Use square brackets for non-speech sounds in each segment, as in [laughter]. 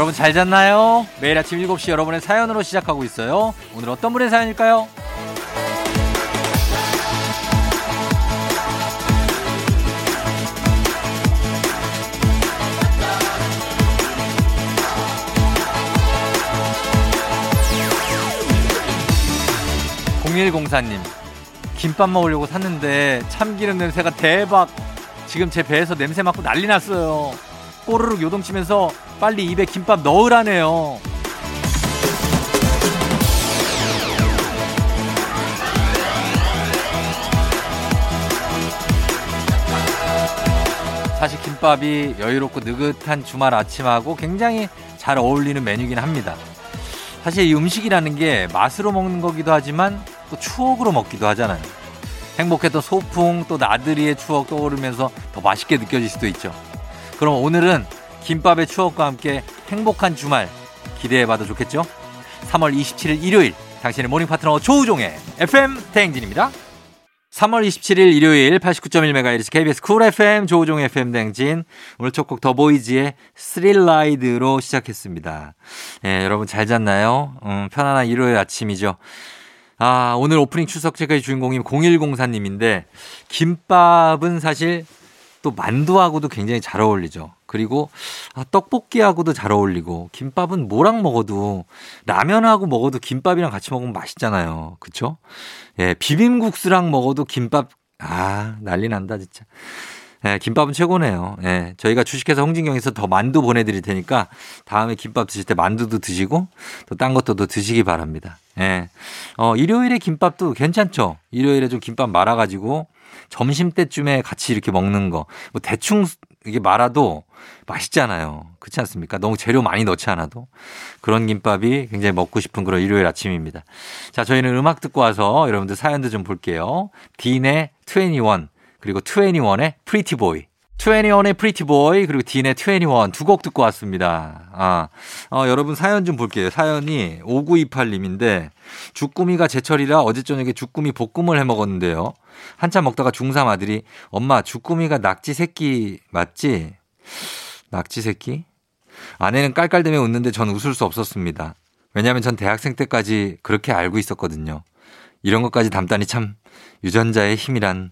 여러분 잘 잤나요? 매일 아침 7시 여러분의 사연으로 시작하고 있어요. 오늘 어떤 분의 사연일까요? 0104님, 김밥 먹으려고 샀는데 참기름 냄새가 대박. 지금 제 배에서 냄새 맡고 난리 났어요. 꼬르륵 요동치면서 빨리 입에 김밥 넣으라네요. 사실 김밥이 여유롭고 느긋한 주말 아침하고 굉장히 잘 어울리는 메뉴긴 합니다. 사실 이 음식이라는 게 맛으로 먹는 거기도 하지만 또 추억으로 먹기도 하잖아요. 행복했던 소풍 또 나들이의 추억 떠오르면서 더 맛있게 느껴질 수도 있죠. 그럼 오늘은 김밥의 추억과 함께 행복한 주말 기대해봐도 좋겠죠? 3월 27일 일요일 당신의 morning 파트너 조우종의 FM 대행진입니다. 3월 27일 일요일 89.1MHz KBS 쿨 FM 조우종 FM 대행진 오늘 첫 곡 더보이즈의 Thrill Ride로 시작했습니다. 예, 여러분 잘 잤나요? 음, 편안한 일요일 아침이죠. 아, 오늘 오프닝 추석 체크의 주인공이 0104님인데 김밥은 사실 또 만두하고도 굉장히 잘 어울리죠. 그리고 아, 떡볶이하고도 잘 어울리고 김밥은 뭐랑 먹어도 라면하고 먹어도 김밥이랑 같이 먹으면 맛있잖아요. 그쵸? 예, 비빔국수랑 먹어도 김밥 아 난리 난다 진짜. 예, 김밥은 최고네요. 예, 저희가 주식회사 홍진경에서 더 만두 보내드릴 테니까 다음에 김밥 드실 때 만두도 드시고 또 딴 것도 더 드시기 바랍니다. 예, 어, 일요일에 김밥도 괜찮죠? 일요일에 좀 김밥 말아가지고 점심 때쯤에 같이 이렇게 먹는 거. 뭐 대충 이게 말아도 맛있잖아요. 그렇지 않습니까? 너무 재료 많이 넣지 않아도. 그런 김밥이 굉장히 먹고 싶은 그런 일요일 아침입니다. 자, 저희는 음악 듣고 와서 여러분들 사연도 좀 볼게요. 딘의 21, 그리고 21의 Pretty Boy. 21의 Pretty Boy 그리고 딘의 21 두 곡 듣고 왔습니다. 아, 어, 여러분 사연 좀 볼게요. 사연이 5928님인데 주꾸미가 제철이라 어제 저녁에 주꾸미 볶음을 해 먹었는데요. 한참 먹다가 중3 아들이 엄마 주꾸미가 낙지 새끼 맞지? 낙지 새끼? 아내는 깔깔대며 웃는데 전 웃을 수 없었습니다. 왜냐하면 전 대학생 때까지 그렇게 알고 있었거든요. 이런 것까지 담다니 참 유전자의 힘이란.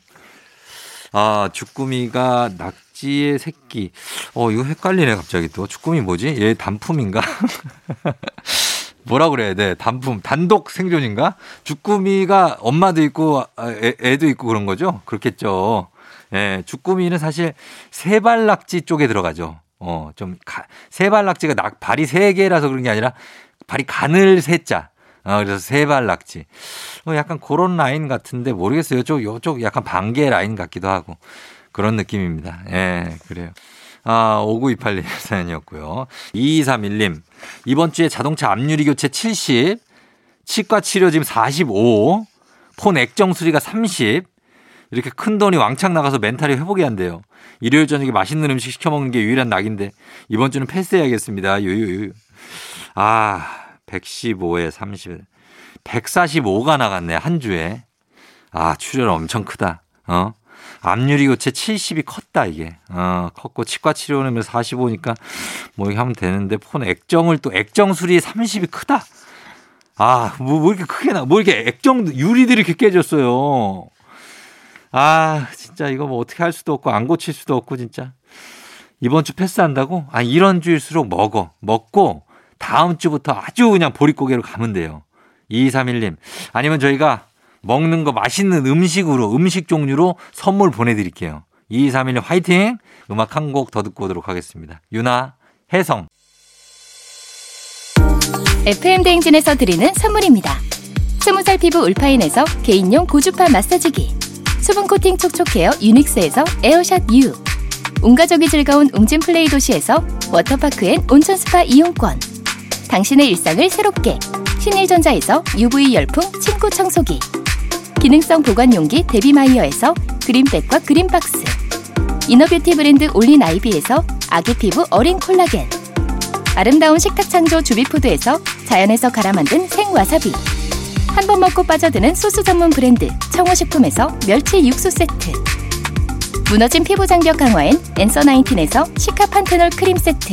아, 주꾸미가 낙지의 새끼. 어, 이거 헷갈리네, 갑자기 또. 주꾸미 뭐지? 얘 단품인가? [laughs] 뭐라 그래야 돼? 단품, 단독 생존인가? 주꾸미가 엄마도 있고 애, 애도 있고 그런 거죠? 그렇겠죠. 예, 주꾸미는 사실 세발낙지 쪽에 들어가죠. 어, 좀 가, 세발낙지가 낙 발이 세 개라서 그런 게 아니라 발이 가늘 세 자. 어, 그래서 세발 낙지. 어, 약간 그런 라인 같은데 모르겠어요. 요 요쪽 약간 반개 라인 같기도 하고 그런 느낌입니다. 예, 그래요. 아, 5928님 [laughs] 사연이었고요. 2231님. 이번 주에 자동차 압유리 교체 70, 치과 치료 지금 45, 폰 액정 수리가 30, 이렇게 큰 돈이 왕창 나가서 멘탈이 회복이 안 돼요. 일요일 저녁에 맛있는 음식 시켜 먹는 게 유일한 낙인데 이번 주는 패스해야겠습니다. 유유유. 아, 115에 30. 145가 나갔네, 한 주에. 아, 출혈 엄청 크다. 어? 압유리 교체 70이 컸다 이게. 어, 컸고 치과 치료는 45니까 뭐 이렇게 하면 되는데 폰 액정을 또 액정 수리 30이 크다. 아, 뭐, 뭐 이렇게 크게 나, 뭐 이렇게 액정 유리들이 이렇게 깨졌어요. 아, 진짜 이거 뭐 어떻게 할 수도 없고 안 고칠 수도 없고 진짜. 이번 주 패스한다고? 아, 이런 주일수록 먹어. 먹고 다음 주부터 아주 그냥 보릿고개로 가면 돼요. 2231님. 아니면 저희가 먹는 거 맛있는 음식으로 음식 종류로 선물 보내드릴게요. 2231님 화이팅! 음악 한 곡 더 듣고 오도록 하겠습니다. 유나, 혜성. FM 대행진에서 드리는 선물입니다. 스무살 피부 울파인에서 개인용 고주파 마사지기. 수분 코팅 촉촉헤어 유닉스에서 에어샷 U. 온가족이 즐거운 웅진 플레이 도시에서 워터파크 and 온천 스파 이용권. 당신의 일상을 새롭게. 신일전자에서 UV 열풍 침구 청소기. 기능성 보관용기 데비마이어에서 그린백과 그린박스. inner beauty 브랜드 올린 아이비에서 아기 피부 어린 콜라겐. 아름다운 식탁 창조 주비푸드에서 자연에서 갈아 만든 생와사비. 한 번 먹고 빠져드는 소스 전문 브랜드 청호식품에서 멸치 육수 세트. 무너진 피부 장벽 강화엔 엔서 나인틴에서 시카 판테놀 크림 세트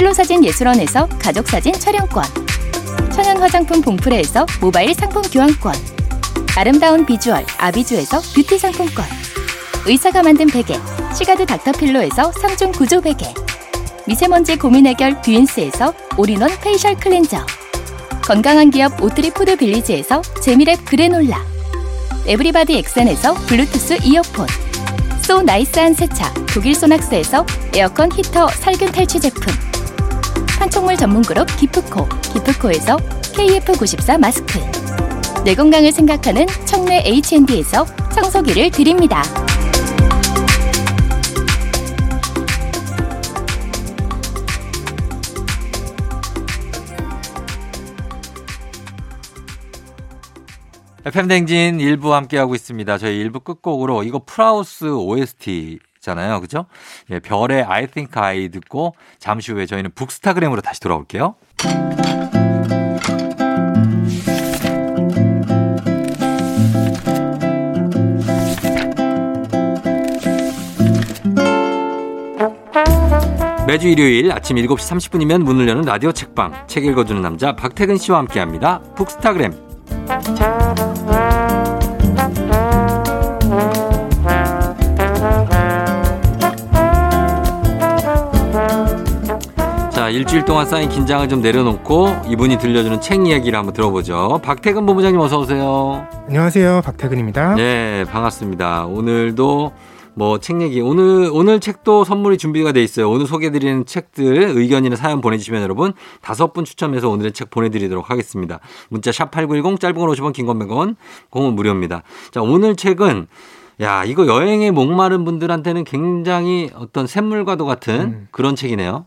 셀로사진 예술원에서 가족사진 촬영권 천연 화장품 봉프레에서 모바일 상품 교환권 아름다운 비주얼 아비주에서 뷰티 상품권 의사가 만든 베개 시가드 닥터필로에서 3중 구조 베개 미세먼지 고민 해결 뷰인스에서 all-in-one facial cleanser 건강한 기업 오트리 푸드 빌리지에서 재미랩 그래놀라 everybody 엑센에서 블루투스 이어폰 so nice한 세차 독일 소낙스에서 에어컨 히터 살균 탈취 제품 판촉물 전문 그룹 기프코 기프코에서 KF94 마스크 내 건강을 생각하는 청내 H&D에서 청소기를 드립니다. FM 댕진 1부 함께하고 있습니다. 저희 1부 끝곡으로 이거 프라우스 OST 잖아요. 그죠? 예, 별의 I think I 듣고 잠시 후에 저희는 북스타그램으로 다시 돌아올게요. 매주 일요일 아침 7시 30분이면 문을 여는 라디오 책방 책 읽어주는 남자 박태근 씨와 함께합니다. 북스타그램 일주일 동안 쌓인 긴장을 좀 내려놓고 이분이 들려주는 책 이야기를 한번 들어보죠. 박태근 본부장님 어서 오세요. 안녕하세요. 박태근입니다. 네, 반갑습니다. 오늘도 뭐 책 얘기 오늘 오늘 책도 선물이 준비가 돼 있어요. 오늘 소개드리는 책들 의견이나 사연 보내주시면 여러분 다섯 분 추첨해서 오늘의 책 보내드리도록 하겠습니다. 문자 샵 #8910 짧은 건 50원, 긴 건 100원, 공은 무료입니다. 자 오늘 책은 야 이거 여행에 목마른 분들한테는 굉장히 어떤 샘물과도 같은 음. 그런 책이네요.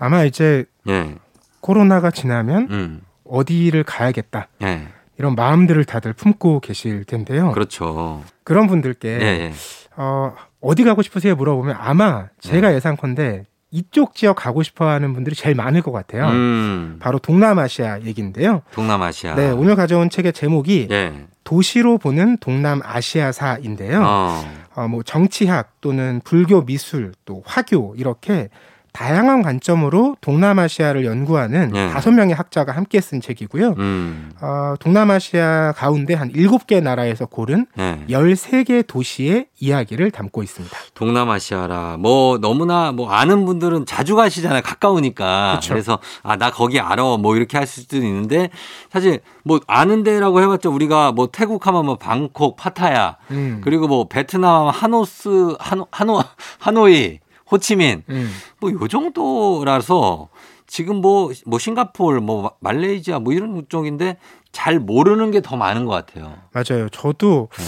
아마 이제 예, 코로나가 지나면 음, 어디를 가야겠다. 예, 이런 마음들을 다들 품고 계실 텐데요. 그렇죠. 그런 분들께 예, 예. 어, 어디 가고 싶으세요 물어보면 아마 제가 예상컨대 이쪽 지역 가고 싶어 하는 분들이 제일 많을 것 같아요. 음, 바로 동남아시아 얘기인데요. 동남아시아. 네, 오늘 가져온 책의 제목이 예, 도시로 보는 동남아시아사인데요. 어, 어, 뭐 정치학 또는 불교 미술 또 화교 이렇게 다양한 관점으로 동남아시아를 연구하는 예. 다섯 명의 학자가 함께 쓴 책이고요. 음, 어, 동남아시아 가운데 한 일곱 개 나라에서 고른 예. 13개 도시의 이야기를 담고 있습니다. 동남아시아라 뭐 너무나 뭐 아는 분들은 자주 가시잖아요 가까우니까 그쵸. 그래서 아 나 거기 알아 뭐 이렇게 할 수도 있는데 사실 뭐 아는 데라고 해봤자 우리가 뭐 태국 하면 뭐 방콕 파타야 음. 그리고 뭐 베트남 하노스 하노 하노 [laughs] 하노이 호치민 음. 뭐요 정도라서 지금 뭐 뭐 싱가포르 뭐 말레이시아 뭐 이런 쪽인데 잘 모르는 게 더 많은 것 같아요. 맞아요. 저도 네.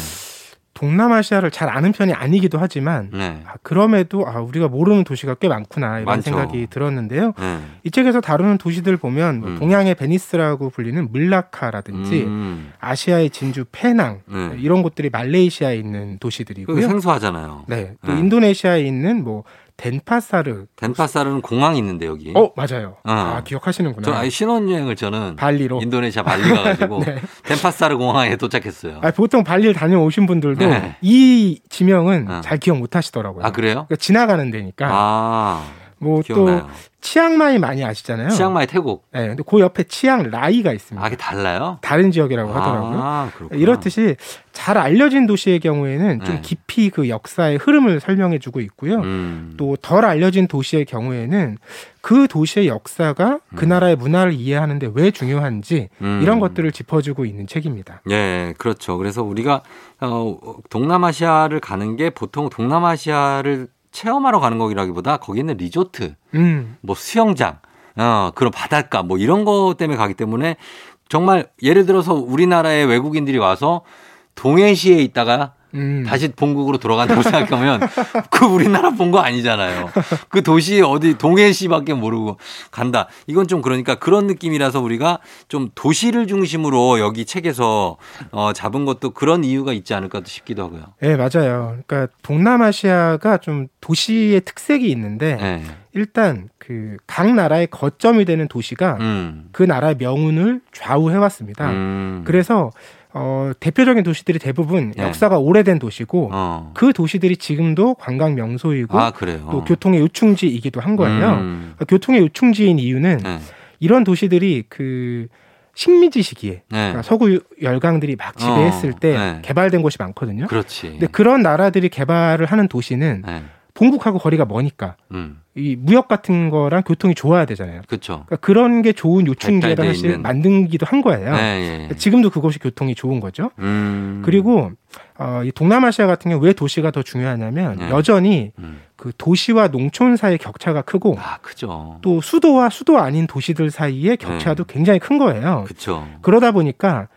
동남아시아를 잘 아는 편이 아니기도 하지만 네. 아, 그럼에도 아, 우리가 모르는 도시가 꽤 많구나 이런 많죠. 생각이 들었는데요. 네. 이 책에서 다루는 도시들 보면 뭐 음. 동양의 베니스라고 불리는 물라카라든지 음. 아시아의 진주 페낭 네. 이런 곳들이 말레이시아에 있는 도시들이고요. 생소하잖아요. 네, 또 네. 인도네시아에 있는 뭐 덴파사르. 덴파사르는 공항이 있는데 여기. 어 맞아요. 어. 아 기억하시는구나. 저 아예 신혼여행을 저는 발리로. 인도네시아 발리 가가지고 [laughs] 네. 덴파사르 공항에 도착했어요. 아, 보통 발리를 다녀오신 분들도 네. 이 지명은 어. 잘 기억 못 하시더라고요. 아 그래요? 그러니까 지나가는 데니까. 아 뭐또 기억나요. 치앙마이 많이 아시잖아요. 치앙마이 태국. 네, 근데 그 옆에 치앙라이가 있습니다. 아, 그게 달라요? 다른 지역이라고 하더라고요. 아, 그렇구나. 이렇듯이 잘 알려진 도시의 경우에는 좀 네. 깊이 그 역사의 흐름을 설명해주고 있고요. 음. 또덜 알려진 도시의 경우에는 그 도시의 역사가 그 음. 나라의 문화를 이해하는데 왜 중요한지 음. 이런 것들을 짚어주고 있는 책입니다. 예, 그렇죠. 그래서 우리가 어, 동남아시아를 가는 게 보통 동남아시아를 체험하러 가는 거기라기보다 거기 있는 리조트, 음, 뭐 수영장, 어, 그런 바닷가 뭐 이런 거 때문에 가기 때문에 정말 예를 들어서 우리나라의 외국인들이 와서 동해시에 있다가 음. 다시 본국으로 돌아간다고 [laughs] 생각하면 그 우리나라 본 거 아니잖아요. 그 도시 어디 동해시밖에 모르고 간다. 이건 좀 그러니까 그런 느낌이라서 우리가 좀 도시를 중심으로 여기 책에서 어, 잡은 것도 그런 이유가 있지 않을까 싶기도 하고요. 네, 맞아요. 그러니까 동남아시아가 좀 도시의 특색이 있는데 네. 일단 그 각 나라의 거점이 되는 도시가 음. 그 나라의 명운을 좌우해 왔습니다. 음. 그래서 어, 대표적인 도시들이 대부분 네. 역사가 오래된 도시고 어. 그 도시들이 지금도 관광 명소이고 아. 또 교통의 요충지이기도 한 거예요. 음. 그러니까 교통의 요충지인 이유는 네. 이런 도시들이 그 식민지 시기에 네. 그러니까 서구 열강들이 막 지배했을 어, 때 네. 개발된 곳이 많거든요. 그렇지. 근데 그런 나라들이 개발을 하는 도시는 네. 본국하고 거리가 머니까 음. 이 무역 같은 거랑 교통이 좋아야 되잖아요. 그렇죠. 그러니까 그런 게 좋은 요충지에다 사실 있는. 만든기도 한 거예요. 네, 예. 지금도 그곳이 교통이 좋은 거죠. 음. 그리고 어, 이 동남아시아 같은 경우 왜 도시가 더 중요하냐면 네. 여전히 음. 그 도시와 농촌 사이의 격차가 크고 아. 또 수도와 수도 아닌 도시들 사이의 격차도 굉장히 큰 거예요. 그죠. 그러다 보니까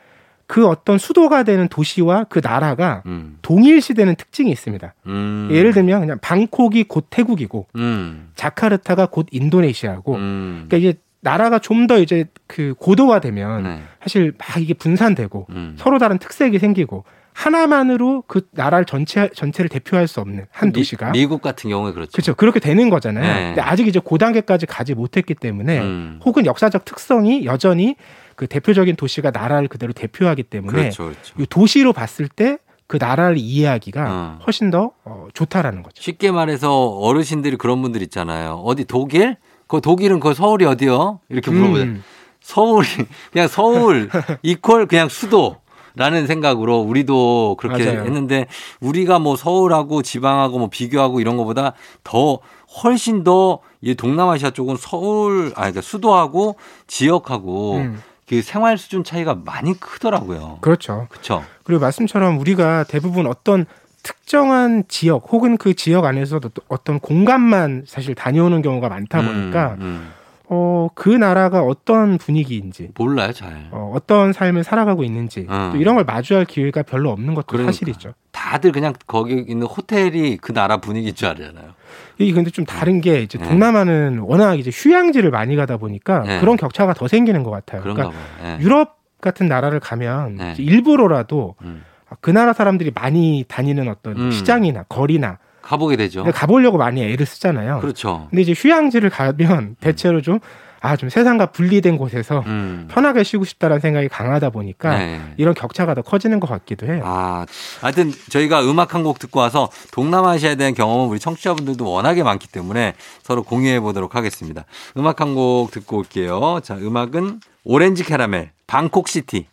그 어떤 수도가 되는 도시와 그 나라가 음. 동일시되는 특징이 있습니다. 음. 예를 들면 그냥 방콕이 곧 태국이고 음. 자카르타가 곧 인도네시아고 음. 그러니까 이제 나라가 좀 더 이제 그 고도화되면 네. 사실 막 이게 분산되고 음. 서로 다른 특색이 생기고 하나만으로 그 나라를 전체 전체를 대표할 수 없는 한 미- 도시가 미국 같은 경우에 그렇죠. 그렇죠 그렇게 되는 거잖아요. 네. 근데 아직 이제 그 단계까지 가지 못했기 때문에 음. 혹은 역사적 특성이 여전히 그 대표적인 도시가 나라를 그대로 대표하기 때문에 그렇죠, 그렇죠. 이 도시로 봤을 때 그 나라를 이해하기가 어. 훨씬 더 어, 좋다라는 거죠. 쉽게 말해서 어르신들이 그런 분들 있잖아요. 어디 독일? 그 독일은 그 서울이 어디요? 이렇게 물어보죠. 음. 서울이 그냥 서울 [laughs] 이퀄 그냥 수도. 라는 생각으로 우리도 그렇게 맞아요. 했는데 우리가 뭐 서울하고 지방하고 뭐 비교하고 이런 것보다 더 훨씬 더 이 동남아시아 쪽은 서울 아 그러니까 수도하고 지역하고 음. 그 생활 수준 차이가 많이 크더라고요. 그렇죠. 그렇죠. 그리고 말씀처럼 우리가 대부분 어떤 특정한 지역 혹은 그 지역 안에서도 또 어떤 공간만 사실 다녀오는 경우가 많다 보니까 음, 음. 어, 그 나라가 어떤 분위기인지 몰라요, 잘. 어, 어떤 삶을 살아가고 있는지 음. 또 이런 걸 마주할 기회가 별로 없는 것도 그러니까. 사실이죠. 다들 그냥 거기 있는 호텔이 그 나라 분위기인 줄 알잖아요. 이게 근데 좀 다른 게 이제 네. 동남아는 워낙 이제 휴양지를 많이 가다 보니까 네. 그런 격차가 더 생기는 것 같아요. 그러니까. 예. 유럽 같은 나라를 가면 네. 일부러라도 음. 그 나라 사람들이 많이 다니는 어떤 음. 시장이나 거리나 가보게 되죠. 가보려고 많이 애를 쓰잖아요. 그렇죠. 근데 이제 휴양지를 가면 대체로 좀 아, 좀 세상과 분리된 곳에서 음. 편하게 쉬고 싶다라는 생각이 강하다 보니까 네. 이런 격차가 더 커지는 것 같기도 해요. 아, 하여튼 저희가 음악 한 곡 듣고 와서 동남아시아에 대한 경험은 우리 청취자분들도 워낙에 많기 때문에 서로 공유해 보도록 하겠습니다. 음악 한 곡 듣고 올게요. 자, 음악은 오렌지 캐러멜, Bangkok City.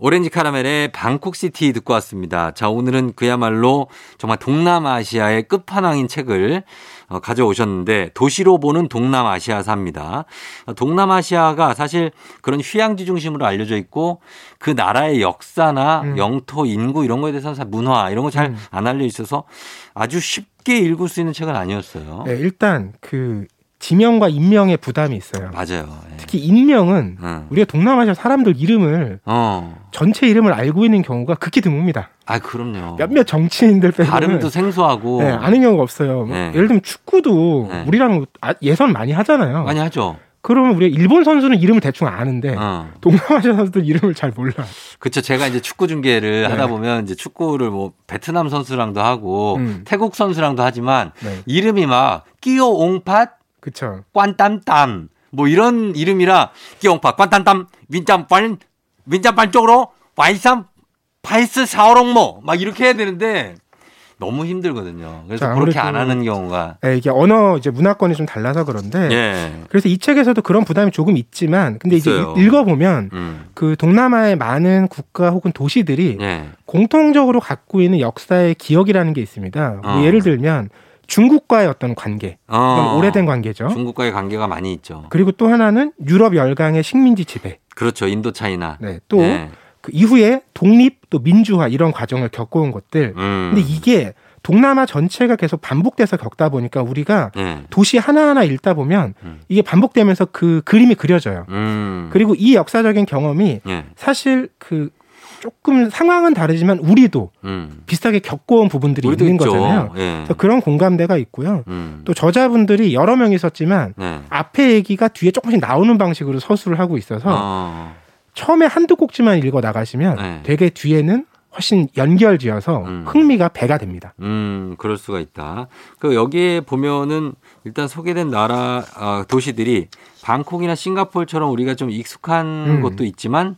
오렌지 카라멜의 Bangkok City 듣고 왔습니다. 자, 오늘은 그야말로 정말 동남아시아의 끝판왕인 책을 어, 가져오셨는데 도시로 보는 동남아시아사입니다. 어, 동남아시아가 사실 그런 휴양지 중심으로 알려져 있고 그 나라의 역사나 음. 영토, 인구 이런 거에 대해서는 잘 문화 이런 거잘 음. 안 알려 있어서 아주 쉽게 읽을 수 있는 책은 아니었어요. 네, 일단 그 지명과 인명의 부담이 있어요. 맞아요. 예. 특히 인명은 응. 우리가 동남아시아 사람들 이름을 어. 전체 이름을 알고 있는 경우가 극히 드뭅니다. 아, 그럼요. 몇몇 정치인들 빼고는 발음도 생소하고 네, 아는 경우가 없어요. 뭐 네. 예를 들면 축구도 네. 우리랑 아- 예선 많이 하잖아요. 많이 하죠. 그러면 우리가 일본 선수는 이름을 대충 아는데 어. 동남아시아 선수들 이름을 잘 몰라. 그렇죠. 제가 이제 축구 중계를 네. 하다 보면 이제 축구를 뭐 베트남 선수랑도 하고 음. 태국 선수랑도 하지만 네, 이름이 막 끼오 옹팟 그렇죠. 꽌땀땀 뭐 이런 이름이라 끼옹팟 꽌땀땀 윈짬빨 윈짬빨 쪽으로 와이삼 파이스 사오롱모 막 이렇게 해야 되는데 너무 힘들거든요. 그래서 자, 그렇게 안 하는 경우가 네, 이게 언어 이제 문화권이 좀 달라서 그런데 예. 그래서 이 책에서도 그런 부담이 조금 있지만 근데 이제 있어요. 읽- 읽어보면 음. 그 동남아의 많은 국가 혹은 도시들이 예. 공통적으로 갖고 있는 역사의 기억이라는 게 있습니다. 뭐 어. 예를 들면 중국과의 어떤 관계, 어. 오래된 관계죠. 중국과의 관계가 많이 있죠. 그리고 또 하나는 유럽 열강의 식민지 지배. 그렇죠. 인도 차이나. 네, 또 예. 그 이후에 독립 또 민주화 이런 과정을 겪어온 것들. 음. 근데 이게 동남아 전체가 계속 반복돼서 겪다 보니까 우리가 예. 도시 하나하나 읽다 보면 음. 이게 반복되면서 그 그림이 그려져요. 음. 그리고 이 역사적인 경험이 예. 사실 그 조금 상황은 다르지만 우리도 음. 비슷하게 겪어온 부분들이 있는 있죠. 거잖아요. 예. 그래서 그런 공감대가 있고요. 음. 또 저자분들이 여러 명 있었지만 네. 앞에 얘기가 뒤에 조금씩 나오는 방식으로 서술을 하고 있어서 어. 처음에 한두 꼭지만 읽어 나가시면 네. 되게 뒤에는 훨씬 연결지어서 음. 흥미가 배가 됩니다. 음, 그럴 수가 있다. 그 여기에 보면은 일단 소개된 나라 아, 도시들이 방콕이나 싱가포르처럼 우리가 좀 익숙한 음. 곳도 있지만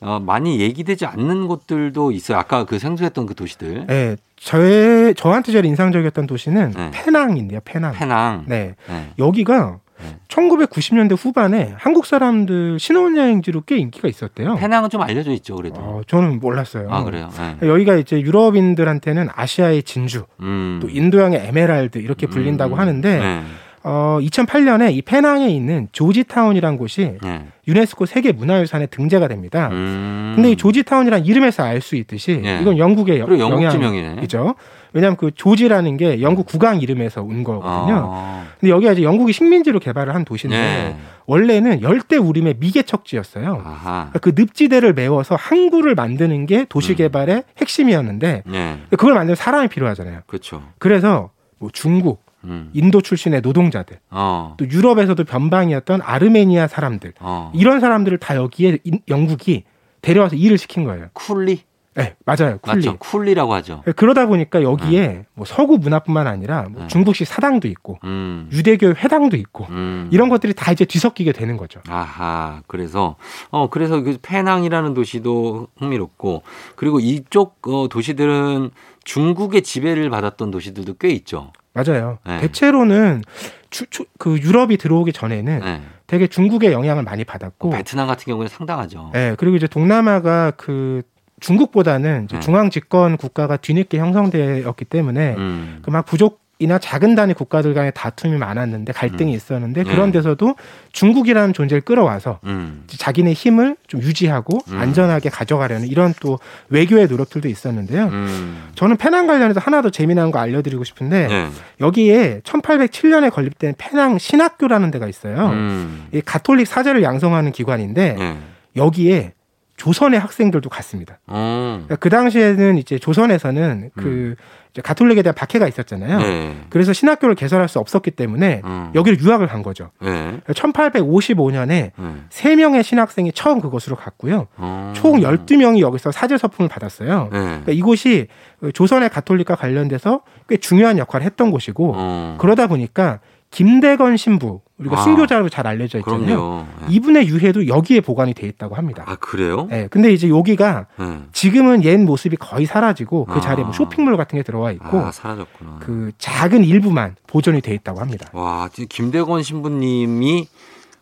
어, 많이 얘기되지 않는 곳들도 있어요. 아까 그 생소했던 그 도시들. 네, 저의 저한테 제일 인상적이었던 도시는 네. 페낭인데요. 페낭. 페낭. 네, 네. 여기가 네. 1990년대 후반에 한국 사람들 신혼여행지로 꽤 인기가 있었대요. 페낭은 좀 알려져 있죠, 그래도. 어, 저는 몰랐어요. 아, 그래요. 네. 여기가 이제 유럽인들한테는 아시아의 진주, 음. 또 인도양의 에메랄드 이렇게 불린다고 음. 하는데 네. 어, 2008년에 이 페낭에 있는 조지타운이란 곳이 네. 유네스코 세계 문화유산에 등재가 됩니다. 음. 근데 이 조지타운이란 이름에서 알 수 있듯이 예. 이건 영국의 그리고 영국 영향- 지명이네. 이죠. 왜냐하면 그 조지라는 게 영국 국왕 이름에서 온 거거든요. 어. 근데 여기가 이제 영국이 식민지로 개발을 한 도시인데 네. 원래는 열대 우림의 미개척지였어요. 아하. 그 늪지대를 메워서 항구를 만드는 게 도시 음. 개발의 핵심이었는데 네. 그걸 만드는 사람이 필요하잖아요. 그렇죠. 그래서 뭐 중국, 음. 인도 출신의 노동자들, 어. 또 유럽에서도 변방이었던 아르메니아 사람들 어. 이런 사람들을 다 여기에 인- 영국이 데려와서 일을 시킨 거예요. 쿨리? 네, 맞아요. 쿨리. 맞죠. 쿨리라고 하죠. 그러다 보니까 여기에 뭐 서구 문화뿐만 아니라 뭐 네. 중국식 사당도 있고 음. 유대교 회당도 있고 음. 이런 것들이 다 이제 뒤섞이게 되는 거죠. 아하, 그래서 어 그래서 그 페낭이라는 도시도 흥미롭고 그리고 이쪽 어, 도시들은 중국의 지배를 받았던 도시들도 꽤 있죠. 맞아요. 네. 대체로는 주- 주- 그 유럽이 들어오기 전에는 네. 되게 중국의 영향을 많이 받았고, 베트남 같은 경우는 상당하죠. 예, 그리고 이제 동남아가 그 중국보다는 네. 중앙 집권 국가가 뒤늦게 형성되었기 때문에 음. 그막 부족 이나 작은 단위 국가들 간의 다툼이 많았는데 갈등이 음. 있었는데 네. 그런 데서도 중국이라는 존재를 끌어와서 음. 자기네 힘을 좀 유지하고 음. 안전하게 가져가려는 이런 또 외교의 노력들도 있었는데요. 음. 저는 페낭 관련해서 하나 더 재미난 거 알려드리고 싶은데 네. 여기에 1807년에 건립된 페낭 신학교라는 데가 있어요. 음. 이 가톨릭 사제를 양성하는 기관인데 네. 여기에 조선의 학생들도 갔습니다. 어. 그러니까 그 당시에는 이제 조선에서는 그 이제 가톨릭에 대한 박해가 있었잖아요. 음. 네. 그래서 신학교를 개설할 수 없었기 때문에 음. 여기를 유학을 간 거죠. 네. 1855년에 네. 세명의 신학생이 처음 그곳으로 갔고요. 어. 총 12명이 여기서 사제 서품을 받았어요. 네. 그러니까 이곳이 조선의 가톨릭과 관련돼서 꽤 중요한 역할을 했던 곳이고 어. 그러다 보니까 김대건 신부 우리가 아. 순교자로 잘 알려져 있잖아요. 네. 이분의 유해도 여기에 보관이 돼 있다고 합니다. 아 그래요? 네, 근데 이제 여기가 네. 지금은 옛 모습이 거의 사라지고 그 아. 자리에 뭐 쇼핑몰 같은 게 들어와 있고 아 사라졌구나. 그 작은 일부만 보존이 돼 있다고 합니다. 와, 김대건 신부님이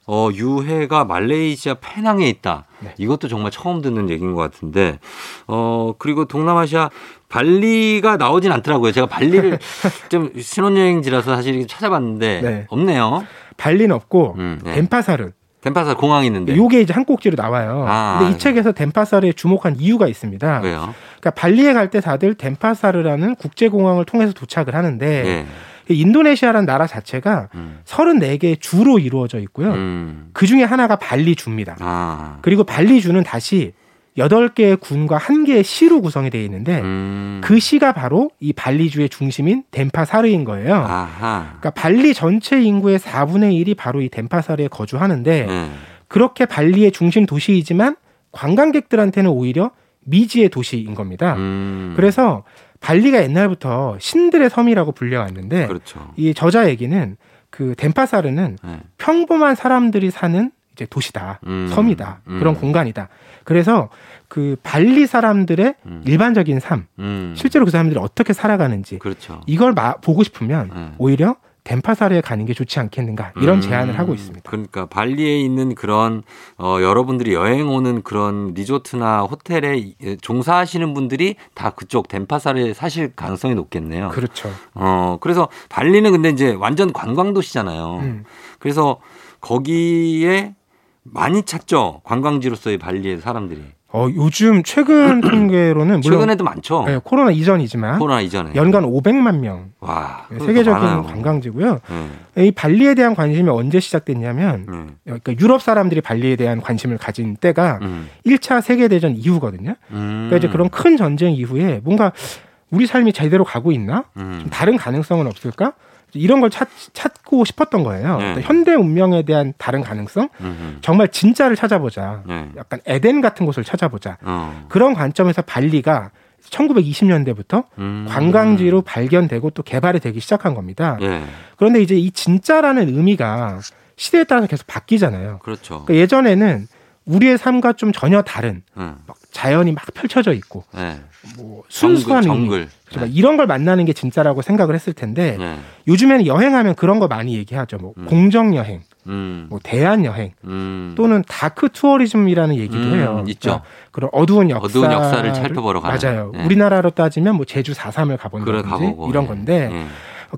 어, 유해가 말레이시아 페낭에 있다. 네. 이것도 정말 처음 듣는 얘기인 것 같은데, 어, 그리고 동남아시아 발리가 나오진 않더라고요. 제가 발리를 [laughs] 좀 신혼여행지라서 사실 찾아봤는데, 네. 없네요. 발리는 없고 음, 네. 덴파사르 덴파사 공항이 있는데. 요게 이제 한 꼭지로 나와요. 아, 근데 이 네. 책에서 덴파사르에 주목한 이유가 있습니다. 왜요? 그러니까 발리에 갈 때 다들 덴파사르라는 국제공항을 통해서 도착을 하는데 네. 이 인도네시아라는 나라 자체가 음. 34개의 주로 이루어져 있고요. 음. 그 중에 하나가 발리주입니다. 아. 그리고 발리주는 다시 8개의 군과 1개의 시로 구성이 되어 있는데 음. 그 시가 바로 이 발리주의 중심인 덴파사르인 거예요. 아하. 그러니까 발리 전체 인구의 4분의 1이 바로 이 덴파사르에 거주하는데 네. 그렇게 발리의 중심 도시이지만 관광객들한테는 오히려 미지의 도시인 겁니다. 음. 그래서 발리가 옛날부터 신들의 섬이라고 불려왔는데 그렇죠. 이 저자 얘기는 그 덴파사르는 네. 평범한 사람들이 사는 이제 도시다, 음. 섬이다, 음. 그런 공간이다. 그래서 그 발리 사람들의 음. 일반적인 삶, 음. 실제로 그 사람들이 어떻게 살아가는지 그렇죠. 이걸 마- 보고 싶으면 네. 오히려 덴파사르에 가는 게 좋지 않겠는가 이런 음, 제안을 하고 있습니다. 그러니까 발리에 있는 그런 어, 여러분들이 여행 오는 그런 리조트나 호텔에 이- 종사하시는 분들이 다 그쪽 덴파사르에 사실 가능성이 높겠네요. 그렇죠. 어 그래서 발리는 근데 이제 완전 관광 도시잖아요. 음. 그래서 거기에 많이 찾죠 관광지로서의 발리의 사람들이. 어, 요즘 최근 [clears throat] 통계로는 최근에도 많죠. 네, 코로나 이전이지만 코로나 이전에. 연간 500만 명 와. 네, 그것도 세계적인 많아요. 관광지고요. 네. 이 발리에 대한 관심이 언제 시작됐냐면 네. 그러니까 유럽 사람들이 발리에 대한 관심을 가진 때가 음. 1차 세계 대전 이후거든요. 음. 그러니까 이제 그런 큰 전쟁 이후에 뭔가 우리 삶이 제대로 가고 있나? 음. 좀 다른 가능성은 없을까? 이런 걸 찾, 찾고 싶었던 거예요. 네. 그러니까 현대 운명에 대한 다른 가능성? 음. 정말 진짜를 찾아보자. 네. 약간 에덴 같은 곳을 찾아보자. 어. 그런 관점에서 발리가 1920년대부터 음. 관광지로 발견되고 또 개발이 되기 시작한 겁니다. 예. 그런데 이제 이 진짜라는 의미가 시대에 따라서 계속 바뀌잖아요. 그렇죠. 그러니까 예전에는 우리의 삶과 좀 전혀 다른 음. 막 자연이 막 펼쳐져 있고 네. 뭐 순수한 정글, 정글. 그러니까 이런 걸 만나는 게 진짜라고 생각을 했을 텐데 네. 요즘에는 여행하면 그런 거 많이 얘기하죠. 뭐 음. 공정 여행, 음. 뭐 대안 여행 음. 또는 dark tourism이라는 얘기도 음, 해요. 있죠. 그러니까 그런 어두운 역사 어두운 역사를 살펴보러 가는. 맞아요. 네. 우리나라로 따지면 뭐 제주 4.3을 그래 가본다든지 이런 예. 건데 예.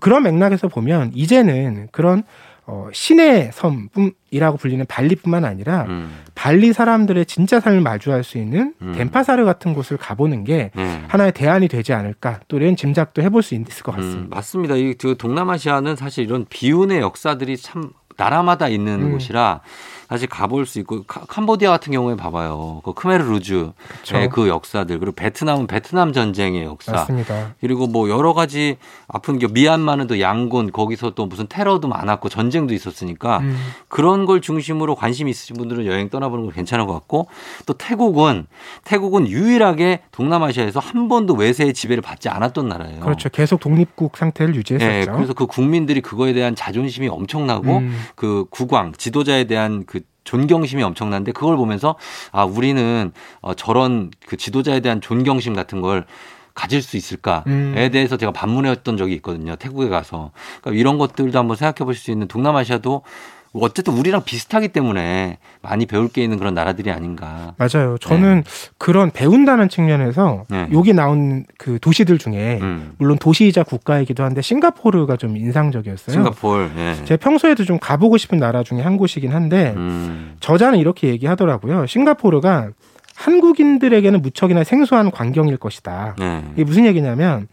그런 맥락에서 보면 이제는 그런 어, 신의 섬이라고 불리는 발리뿐만 아니라 음. 발리 사람들의 진짜 삶을 마주할 수 있는 음. 덴파사르 같은 곳을 가보는 게 예. 하나의 대안이 되지 않을까 또 이런 짐작도 해볼 수 있을 것 같습니다. 음, 맞습니다. 이저 동남아시아는 사실 이런 비운의 역사들이 참 나라마다 있는 음. 곳이라 사실 가볼 수 있고 카, 캄보디아 같은 경우에 봐봐요. 그 크메르 루즈의 그렇죠. 그 역사들 그리고 베트남은 베트남 전쟁의 역사 맞습니다. 그리고 뭐 여러 가지 아픈 게 미얀마는 또 양곤 거기서 또 무슨 테러도 많았고 전쟁도 있었으니까 음, 그런 걸 중심으로 관심 있으신 분들은 여행 떠나보는 거 괜찮은 것 같고 또 태국은 태국은 유일하게 동남아시아에서 한 번도 외세의 지배를 받지 않았던 나라예요. 그렇죠. 계속 독립국 상태를 예, 유지했었죠. 그래서 그 국민들이 그거에 대한 자존심이 엄청나고 음, 그 국왕 지도자에 대한 그 존경심이 엄청난데 그걸 보면서 아 우리는 어, 저런 그 지도자에 대한 존경심 같은 걸 가질 수 있을까에 음. 대해서 제가 반문했던 적이 있거든요. 태국에 가서 그러니까 이런 것들도 한번 생각해 보실 수 있는 동남아시아도 어쨌든 우리랑 비슷하기 때문에 많이 배울 게 있는 그런 나라들이 아닌가. 맞아요. 저는 그런 배운다는 측면에서 네. 여기 나온 그 도시들 중에 음. 물론 도시이자 국가이기도 한데 싱가포르가 좀 인상적이었어요. 싱가폴. 예. 제 평소에도 좀 가보고 싶은 나라 중에 한 곳이긴 한데 음. 저자는 이렇게 얘기하더라고요. 싱가포르가 한국인들에게는 무척이나 생소한 광경일 것이다. 네. 이게 무슨 얘기냐면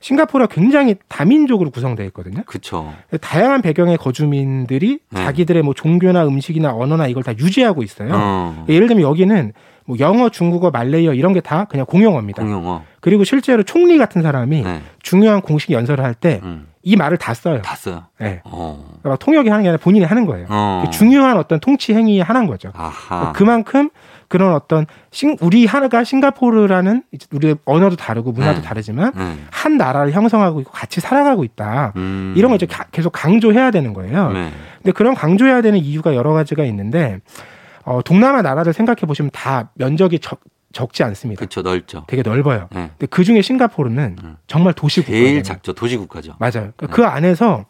싱가포르가 굉장히 다민족으로 구성되어 있거든요. 그쵸. 다양한 배경의 거주민들이 네. 자기들의 뭐 종교나 음식이나 언어나 이걸 다 유지하고 있어요. 어. 예를 들면 여기는 뭐 영어, 중국어, 말레이어 이런 게 다 그냥 공용어입니다. 공용어. 그리고 실제로 총리 같은 사람이 네. 중요한 공식 연설을 할 때이 음. 말을 다 써요. 다 써요. 네. 어. 그러니까 통역이 하는 게 아니라 본인이 하는 거예요. 어. 중요한 어떤 통치 행위의 하나인 거죠. 아하. 그만큼 그런 어떤 싱, 우리 하나가 싱가포르라는 우리의 언어도 다르고 문화도 네. 다르지만 네. 한 나라를 형성하고 있고 같이 살아가고 있다. 음. 이런 걸 이제 가- 계속 강조해야 되는 거예요. 네. 근데 그런 강조해야 되는 이유가 여러 가지가 있는데 어, 동남아 나라들 생각해 보시면 다 면적이 적, 적지 않습니다. 그렇죠. 넓죠. 되게 넓어요. 네. 근데 그 중에 싱가포르는 음. 정말 도시 국가예요. 제일 작죠. 도시 국가죠. 맞아요. 그그 안에서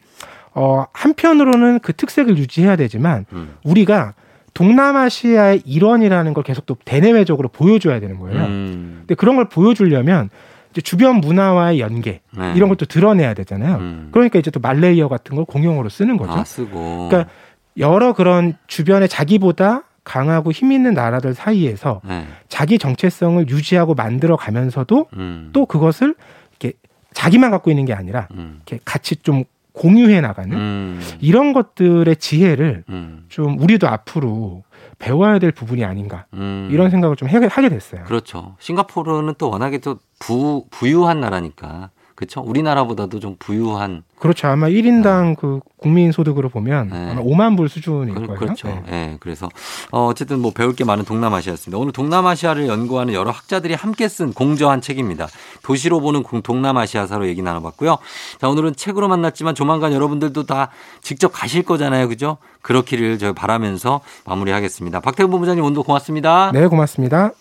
어, 한편으로는 그 특색을 유지해야 되지만 음. 우리가 동남아시아의 일원이라는 걸 계속 또 대내외적으로 보여줘야 되는 거예요. 음. 근데 그런 걸 보여주려면 이제 주변 문화와의 연계 네. 이런 걸 또 드러내야 되잖아요. 음. 그러니까 이제 또 말레이어 같은 걸 공용어로 쓰는 거죠. 아, 쓰고. 그러니까 여러 그런 주변에 자기보다 강하고 힘 있는 나라들 사이에서 네. 자기 정체성을 유지하고 만들어 가면서도 음. 또 그것을 이렇게 자기만 갖고 있는 게 아니라 음. 이렇게 같이 좀 공유해 나가는 음. 이런 것들의 지혜를 음. 좀 우리도 앞으로 배워야 될 부분이 아닌가 음. 이런 생각을 좀 해- 하게 됐어요. 그렇죠. 싱가포르는 또 워낙에 또 부, 부유한 나라니까. 그렇죠. 우리나라보다도 좀 부유한 그렇죠. 아마 1인당 그 국민 소득으로 보면 네. 아마 5만 불 수준일 그, 거예요. 그렇죠. 네. 예. 그래서 어, 어쨌든 뭐 배울 게 많은 동남아시아였습니다. 오늘 동남아시아를 연구하는 여러 학자들이 함께 쓴 공저한 책입니다. 도시로 보는 공- 동남아시아사로 얘기 나눠봤고요. 자, 오늘은 책으로 만났지만 조만간 여러분들도 다 직접 가실 거잖아요. 그죠? 그렇기를 저 바라면서 마무리하겠습니다. 박태근 본부장님 오늘도 고맙습니다. 네, 고맙습니다.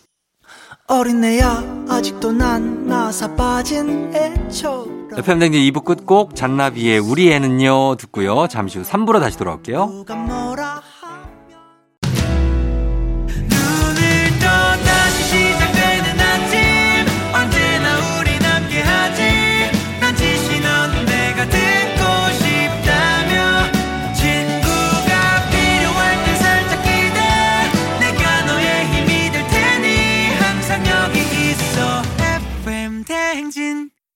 어린애야 아직도 난 나사 빠진 애처럼 FM 댕진 2부 끝곡 잔나비의 우리 애는요 듣고요. 잠시 후 3부로 다시 돌아올게요.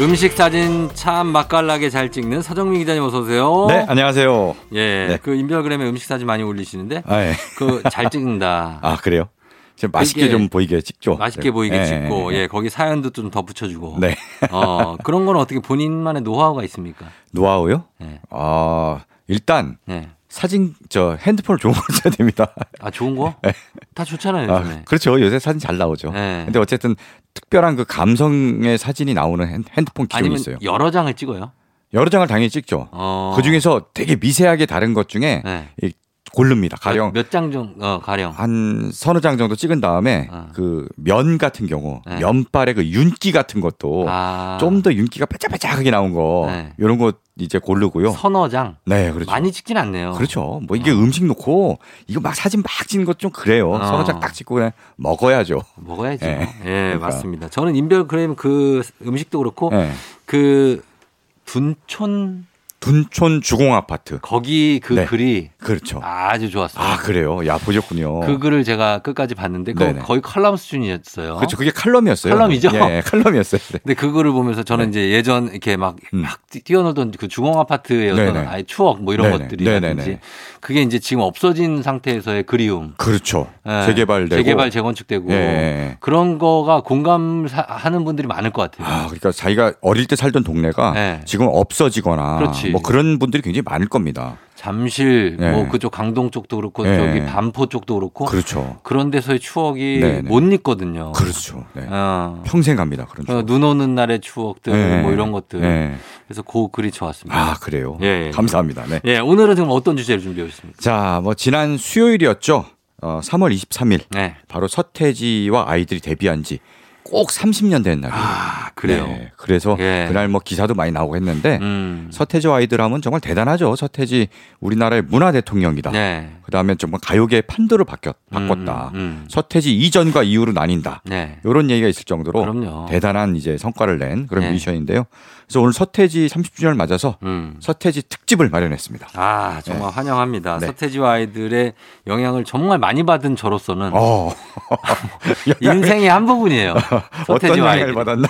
음식 사진 참 맛깔나게 잘 찍는 서정민 기자님 어서 오세요. 네, 안녕하세요. 예, 네. 그 인별그램에 음식 사진 많이 올리시는데 아, 예. 그잘 찍는다. [laughs] 아, 그래요? 좀 맛있게 좀 보이게 찍죠. 맛있게 보이게 예, 찍고 예, 예, 거기 사연도 좀 덧붙여주고. 네. 어 그런 거는 어떻게 본인만의 노하우가 있습니까? 노하우요? 예. 아, 일단 예. 사진 저 핸드폰을 좋은 걸 써야 됩니다. 아 좋은 거? 네. 다 좋잖아요 아, 요즘에. 그렇죠. 요새 사진 잘 나오죠. 네. 근데 어쨌든 특별한 그 감성의 사진이 나오는 핸- 핸드폰 기종이 있어요. 여러 장을 찍어요. 여러 장을 당연히 찍죠. 어. 그 중에서 되게 미세하게 다른 것 중에 네. 이 고릅니다. 가령 몇 장 정도 어, 가령. 한 서너 장 정도 찍은 다음에 어. 그면 같은 경우 네. 면발의 그 윤기 같은 것도 아. 좀더 윤기가 바짝바짝하게 나온 거 네. 이런 거 이제 고르고요. 서너 장. 네, 그렇죠. 많이 찍진 않네요. 그렇죠. 뭐 이게 음식 놓고 이거 막 사진 막 찍는 것 좀 그래요. 어. 서너 장 딱 찍고 그냥 먹어야죠. 먹어야죠. 예. 예, 그러니까. 맞습니다. 저는 인별그램 그 음식도 그렇고 네. 그 둔촌 둔촌 주공 아파트. 거기 그 네. 글이 그렇죠. 아주 좋았어요. 아, 그래요. 야, 보셨군요. 그 글을 제가 끝까지 봤는데 그. 거의 칼럼 수준이었어요. 그렇죠. 그게 칼럼이었어요. 칼럼이죠? 예, 칼럼이었어요. 네. [laughs] 근데 그거를 보면서 저는 이제 예전 이렇게 막, 음. 막 뛰- 뛰어놀던 그 주공 아파트의 어떤. 아예 추억 뭐 이런 네네. 것들이라든지. 그게 이제 지금 없어진 상태에서의 그리움. 그렇죠. 예. 재개발되고. 재개발 재건축되고 예. 그런 거가 공감하는 분들이 많을 것 같아요. 아, 그러니까 자기가 어릴 때 살던 동네가 네. 지금 없어지거나 그렇지. 뭐 그런 분들이 굉장히 많을 겁니다. 잠실 네. 뭐 그쪽 강동 쪽도 그렇고 네. 저기 반포 쪽도 그렇고 그렇죠. 그런 데서의 추억이 네네. 못 잊거든요. 그렇죠. 네. 어. 평생 갑니다. 그런 어, 쪽. 눈 오는 날의 추억들 네. 뭐 이런 것들. 네. 그래서 그 글이 좋았습니다. 아, 그래요. 예, 예. 감사합니다. 네. 예, 오늘은 지금 어떤 주제를 준비해 오셨습니까? 자, 뭐 지난 수요일이었죠. 어, 3월 23일. 네. 바로 서태지와 아이들이 데뷔한 지 꼭 30년 된 날이에요. 아, 그래요. 네, 그래서 예. 그날 뭐 기사도 많이 나오고 했는데 음. 서태지와 아이들 하면 정말 대단하죠. 서태지 우리나라의 문화 대통령이다. 네. 그다음에 정말 가요계의 판도를 바뀌었, 바꿨다. 음, 음. 서태지 이전과 이후로 나뉜다. 네. 이런 얘기가 있을 정도로 그럼요. 대단한 이제 성과를 낸 그런 네. 뮤지션인데요. 그래서 오늘 서태지 30주년을 맞아서 음. 서태지 특집을 마련했습니다. 아, 정말 환영합니다. 네. 서태지와 아이들의 영향을 정말 많이 받은 저로서는 어. [laughs] 인생의 한 부분이에요. [laughs] 서태지와 아이들. 받았나요?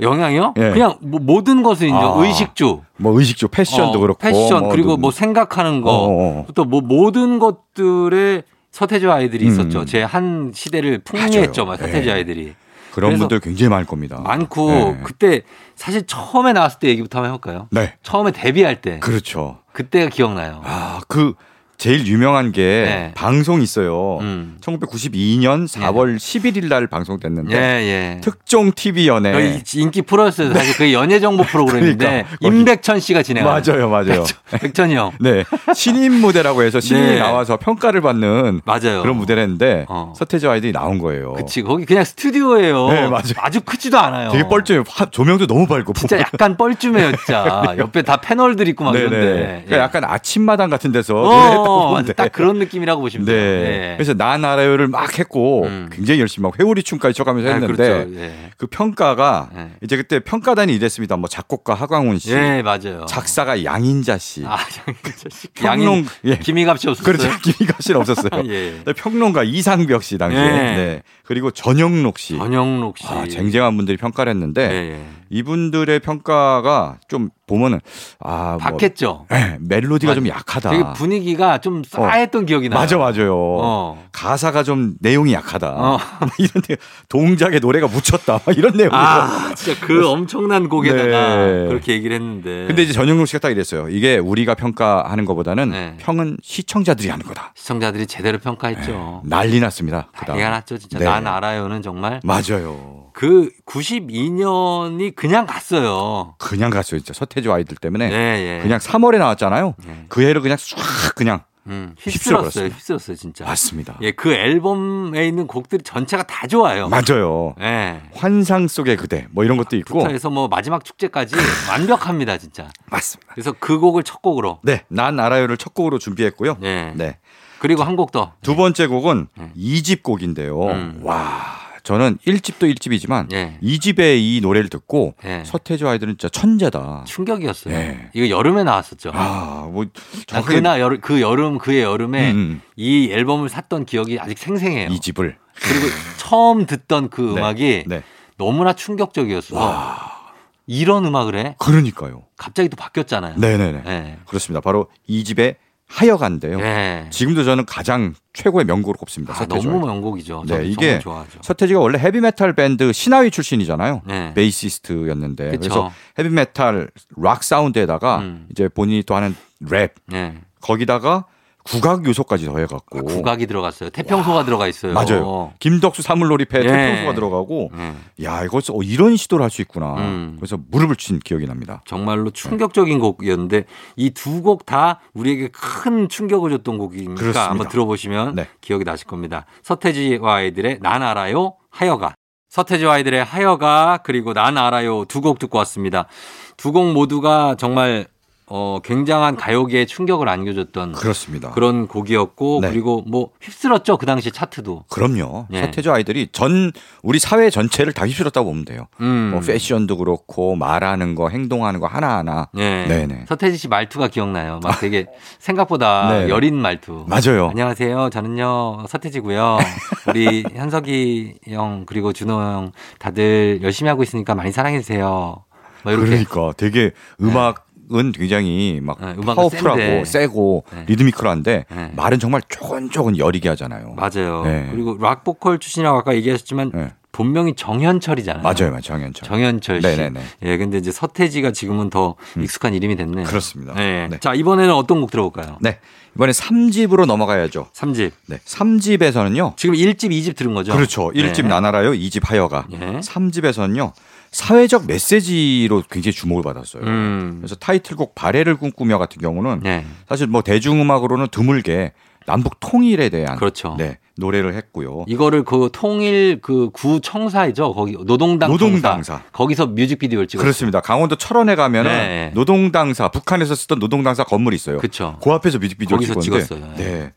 영향이요? 예. 그냥 뭐 모든 것을 이제 아. 의식주, 뭐 의식주 패션도 어, 그렇고 패션 그리고 눈- 뭐 생각하는 거, 어, 어. 또뭐 모든 것들에 서태지와 아이들이 음. 있었죠. 제 한 시대를 풍미했죠. 막 서태지 예. 아이들이. 그런 분들 굉장히 많을 겁니다. 많고 네. 그때 사실 처음에 나왔을 때 얘기부터 한번 해볼까요? 네. 처음에 데뷔할 때 그렇죠. 그때가 기억나요. 아, 그 제일 유명한 게 네. 방송 있어요. 음. 1992년 4월 11일 날 방송됐는데 예, 예. 특종 TV 거의 인기 프로였어요. 사실 그게 연예 정보 프로그램인데 네. [laughs] 그러니까, 임백천 씨가 진행하는. 맞아요, 맞아요. 백천 이 형. 네. 신인 무대라고 해서 신인이 네. 나와서 평가를 받는 맞아요. 그런 무대를 했는데 어. 서태지 아이들이 나온 거예요. 그치 거기 그냥 스튜디오예요. 네, 맞아요. 아주 크지도 않아요. 되게 뻘쭘해요. 화- 조명도 너무 밝고. 진짜 약간 뻘쭘해요, 진짜. [laughs] 옆에 다 패널들 있고 막 네네. 이런데. 그러니까 약간 아침마당 같은 데서 어, 보는데. 딱 그런 느낌이라고 보시면 네. 돼요. 예. 그래서 난 알아요를 막 했고 음. 굉장히 열심히 막 회오리 춤까지 춰가면서 아, 했는데 그렇죠. 예. 그 평가가 예. 이제 그때 평가단이 이랬습니다. 뭐 작곡가 하광훈 씨, 예, 맞아요. 작사가 양인자 씨, 아, 양인, [laughs] 평론 양인 예. 김희갑 씨 없었어요. 그렇죠. [laughs] 김희가 씨는 없었어요. [laughs] 예. 평론가 이상벽 씨 당시에 예. 네. 그리고 전영록 씨, 전영록 씨. 아, 쟁쟁한 분들이 평가를 했는데. 이분들의 평가가 좀 보면은 아, 뭐 박했죠. 예, 멜로디가 맞- 좀 약하다. 되게 분위기가 좀 싸했던 기억이 나요. 맞아 맞아요. 어. 가사가 좀 내용이 약하다. 어. [laughs] 막 이런 내 동작에 노래가 묻혔다. 막 이런 내용. 아, 진짜 그 엄청난 곡에다가 네. 그렇게 얘기를 했는데. 근데 이제 전영록 씨가 딱 이랬어요. 이게 우리가 평가하는 것보다는 네. 평은 시청자들이 하는 거다. 시청자들이 제대로 평가했죠. 난리 났습니다. 난리가 났죠, 진짜. 네. 난 알아요는 정말 맞아요. 그 92년이 그냥 갔어요. 그냥 갔어요. 진짜 서태지 아이들 때문에 예, 예. 그냥 3월에 나왔잖아요. 예. 그 해를 그냥 싹 그냥 음, 휩쓸었어요. 휩쓸었어요, 진짜. 맞습니다. 예, 그 앨범에 있는 곡들이 전체가 다 좋아요. 맞아요. 예. 환상 속의 그대 뭐 이런 것도 있고 부터 해서 뭐 마지막 축제까지 [laughs] 완벽합니다, 진짜. 맞습니다. 그래서 그 곡을 첫 곡으로. 네, 난 알아요를 첫 곡으로 준비했고요. 예. 네. 그리고 한 곡 더. 두 번째 곡은 네. 이 2집 곡인데요. 음. 와, 저는 1집도 1집이지만 예. 이 2집의 이 노래를 듣고 예. 서태지 아이들은 진짜 천재다. 충격이었어요. 예. 이거 여름에 나왔었죠. 아, 뭐난 정확하게 그날 여름, 그 여름 그의 여름에 음, 이 앨범을 샀던 기억이 아직 생생해요. 이 집을 그리고 처음 듣던 그 [laughs] 네, 음악이 네. 너무나 충격적이었어. 와, 이런 음악을 해? 그러니까요. 갑자기 또 바뀌었잖아요. 네, 네, 네. 예. 그렇습니다. 바로 이 집의 하여간데요. 예. 지금도 저는 가장 최고의 명곡으로 꼽습니다. 아, 서태지 너무. 명곡이죠. 네, 이게. 서태지가 원래 헤비메탈 밴드 신하위 출신이잖아요. 네. 베이시스트였는데 그쵸. 그래서 헤비메탈 락 사운드에다가 음. 이제 본인이 또 하는 랩 네. 거기다가 국악 요소까지 더해갖고 아, 국악이 들어갔어요. 태평소가 들어가 있어요. 맞아요. 김덕수 사물놀이패 예. 태평소가 들어가고 예. 야 이거 어, 이런 시도를 할 수 있구나. 음. 그래서 무릎을 친 기억이 납니다. 정말로 충격적인 곡이었는데 이 두 곡 다 우리에게 큰 충격을 줬던 곡이니까 그렇습니다. 한번 들어보시면 네. 기억이 나실 겁니다. 서태지와 아이들의 난 알아요 하여가 서태지와 아이들의 하여가 그리고 난 알아요 두 곡 듣고 왔습니다. 두 곡 모두가 정말 어, 굉장한 가요계에 충격을 안겨줬던 그렇습니다. 그런 곡이었고 네. 그리고 뭐 휩쓸었죠 그 당시 차트도. 그럼요. 예. 서태지 아이들이 전 우리 사회 전체를 다 휩쓸었다고 보면 돼요. 음. 뭐 패션도 그렇고 말하는 거, 행동하는 거 하나하나. 예. 네네. 서태지 씨 말투가 기억나요. 막 되게 [laughs] 생각보다 네. 여린 말투. 맞아요. 안녕하세요. 저는요 서태지고요. [laughs] 우리 현석이 형 그리고 준호 형 다들 열심히 하고 있으니까 많이 사랑해 주세요. 뭐 그러니까 되게 음악 은 굉장히 막 네, 음악은 파워풀하고 센데. 세고 네. 리드미컬한데 네. 말은 정말 조곤조곤 여리게 하잖아요. 맞아요. 네. 그리고 락 보컬 출신이라고 아까 얘기하셨지만 네. 본명이 정현철이잖아요. 맞아요, 맞아요. 정현철. 정현철 씨. 네네네. 예, 근데 이제 서태지가 지금은 더 익숙한 이름이 됐네요. 그렇습니다. 네. 네. 자, 이번에는 어떤 곡 들어볼까요? 네. 이번에 3집으로 넘어가야죠. 삼 3집. 네. 3집에서는요. 지금 1집, 2집 들은 거죠? 그렇죠. 1집 네. 나나라요, 2집 하여가. 예. 3집에서는요. 사회적 메시지로 굉장히 주목을 받았어요. 음. 그래서 타이틀곡 발해를 꿈꾸며 같은 경우는 네. 사실 뭐 대중음악으로는 드물게 남북 통일에 대한 그렇죠. 네, 노래를 했고요. 이거를 그 통일 그 구 청사이죠. 거기 노동당 노동당사. 청사. 거기서 뮤직비디오를 찍었어요. 그렇습니다. 강원도 철원에 가면은 네. 노동당사 북한에서 쓰던 노동당사 건물이 있어요. 그쵸. 그 앞에서 뮤직비디오 찍었는데 찍었어요. 네.